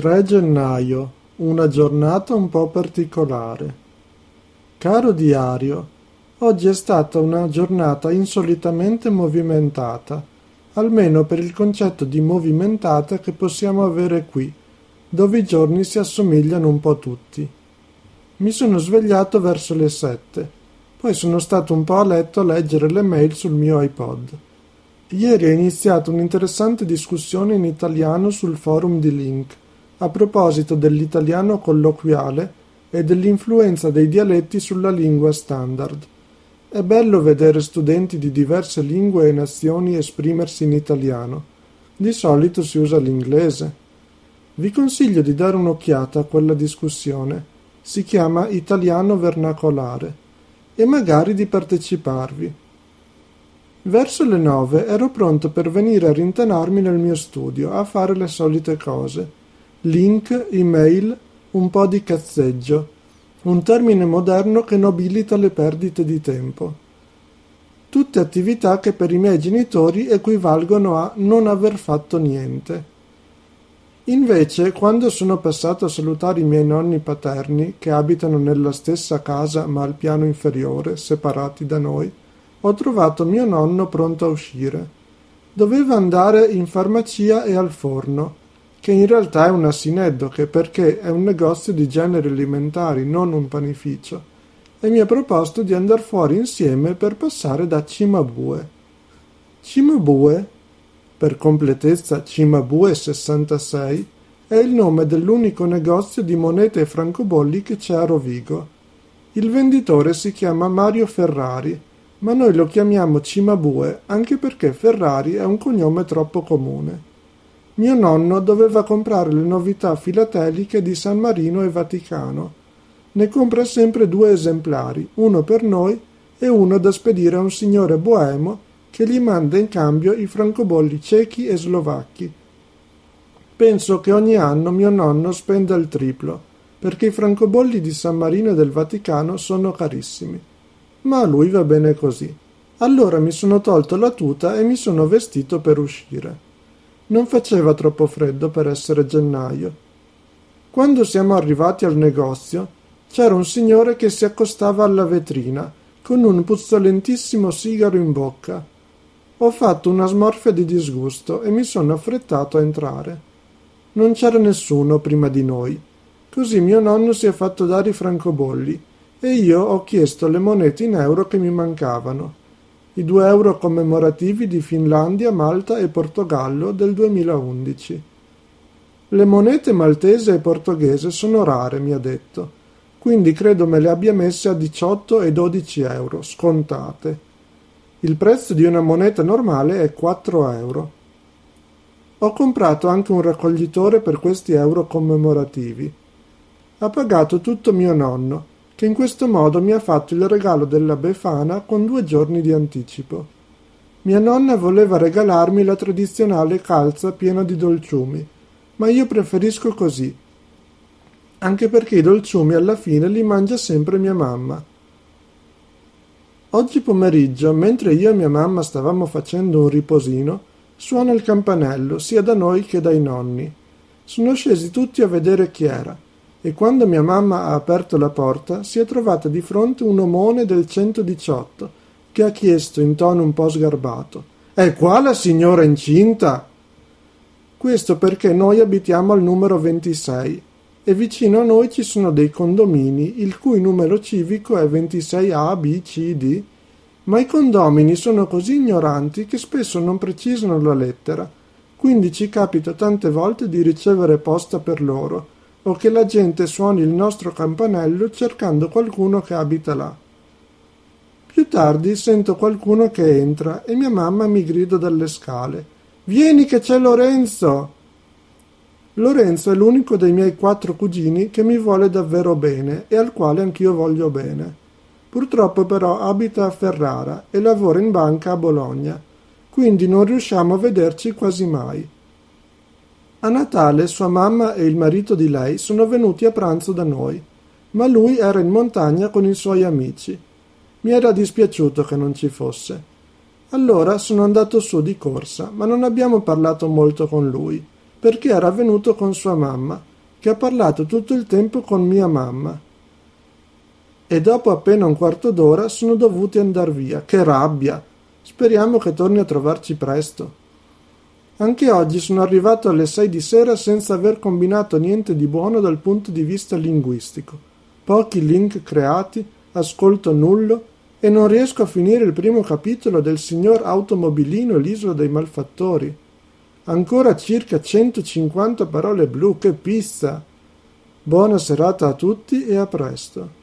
3 gennaio, una giornata un po' particolare. Caro diario, oggi è stata una giornata insolitamente movimentata, almeno per il concetto di movimentata che possiamo avere qui, dove i giorni si assomigliano un po' tutti. Mi sono svegliato verso le sette, poi sono stato un po' a letto a leggere le mail sul mio iPod. Ieri è iniziata un'interessante discussione in italiano sul forum di Link a proposito dell'italiano colloquiale e dell'influenza dei dialetti sulla lingua standard. È bello vedere studenti di diverse lingue e nazioni esprimersi in italiano. Di solito si usa l'inglese. Vi consiglio di dare un'occhiata a quella discussione. Si chiama Italiano vernacolare e magari di parteciparvi. Verso le nove ero pronto per venire a rintanarmi nel mio studio a fare le solite cose link, email, un po' di cazzeggio, un termine moderno che nobilita le perdite di tempo. Tutte attività che per i miei genitori equivalgono a non aver fatto niente. Invece, quando sono passato a salutare i miei nonni paterni, che abitano nella stessa casa ma al piano inferiore, separati da noi, ho trovato mio nonno pronto a uscire. Doveva andare in farmacia e al forno che in realtà è un asineddoche perché è un negozio di generi alimentari, non un panificio, e mi ha proposto di andare fuori insieme per passare da Cimabue. Cimabue, per completezza Cimabue 66, è il nome dell'unico negozio di monete e francobolli che c'è a Rovigo. Il venditore si chiama Mario Ferrari, ma noi lo chiamiamo Cimabue anche perché Ferrari è un cognome troppo comune. Mio nonno doveva comprare le novità filateliche di San Marino e Vaticano. Ne compra sempre due esemplari, uno per noi e uno da spedire a un signore boemo che gli manda in cambio i francobolli cechi e slovacchi. Penso che ogni anno mio nonno spenda il triplo, perché i francobolli di San Marino e del Vaticano sono carissimi. Ma a lui va bene così. Allora mi sono tolto la tuta e mi sono vestito per uscire. Non faceva troppo freddo per essere gennaio. Quando siamo arrivati al negozio, c'era un signore che si accostava alla vetrina, con un puzzolentissimo sigaro in bocca. Ho fatto una smorfia di disgusto e mi sono affrettato a entrare. Non c'era nessuno prima di noi. Così mio nonno si è fatto dare i francobolli e io ho chiesto le monete in euro che mi mancavano i due euro commemorativi di Finlandia, Malta e Portogallo del 2011. Le monete maltese e portoghese sono rare, mi ha detto, quindi credo me le abbia messe a 18 e 12 euro, scontate. Il prezzo di una moneta normale è 4 euro. Ho comprato anche un raccoglitore per questi euro commemorativi. Ha pagato tutto mio nonno, che in questo modo mi ha fatto il regalo della Befana con due giorni di anticipo. Mia nonna voleva regalarmi la tradizionale calza piena di dolciumi, ma io preferisco così, anche perché i dolciumi alla fine li mangia sempre mia mamma. Oggi pomeriggio, mentre io e mia mamma stavamo facendo un riposino, suona il campanello sia da noi che dai nonni. Sono scesi tutti a vedere chi era e quando mia mamma ha aperto la porta si è trovata di fronte un omone del 118 che ha chiesto in tono un po' sgarbato È qua la signora incinta? Questo perché noi abitiamo al numero 26 e vicino a noi ci sono dei condomini il cui numero civico è 26A, B, C, D, ma i condomini sono così ignoranti che spesso non precisano la lettera, quindi ci capita tante volte di ricevere posta per loro o che la gente suoni il nostro campanello cercando qualcuno che abita là. Più tardi sento qualcuno che entra e mia mamma mi grida dalle scale Vieni che c'è Lorenzo. Lorenzo è l'unico dei miei quattro cugini che mi vuole davvero bene e al quale anch'io voglio bene. Purtroppo però abita a Ferrara e lavora in banca a Bologna, quindi non riusciamo a vederci quasi mai. A Natale sua mamma e il marito di lei sono venuti a pranzo da noi, ma lui era in montagna con i suoi amici. Mi era dispiaciuto che non ci fosse. Allora sono andato su di corsa, ma non abbiamo parlato molto con lui, perché era venuto con sua mamma, che ha parlato tutto il tempo con mia mamma. E dopo appena un quarto d'ora sono dovuti andar via. Che rabbia! Speriamo che torni a trovarci presto. Anche oggi sono arrivato alle sei di sera senza aver combinato niente di buono dal punto di vista linguistico. Pochi link creati, ascolto nullo e non riesco a finire il primo capitolo del signor automobilino l'isola dei malfattori. Ancora circa 150 parole blu, che pizza! Buona serata a tutti e a presto.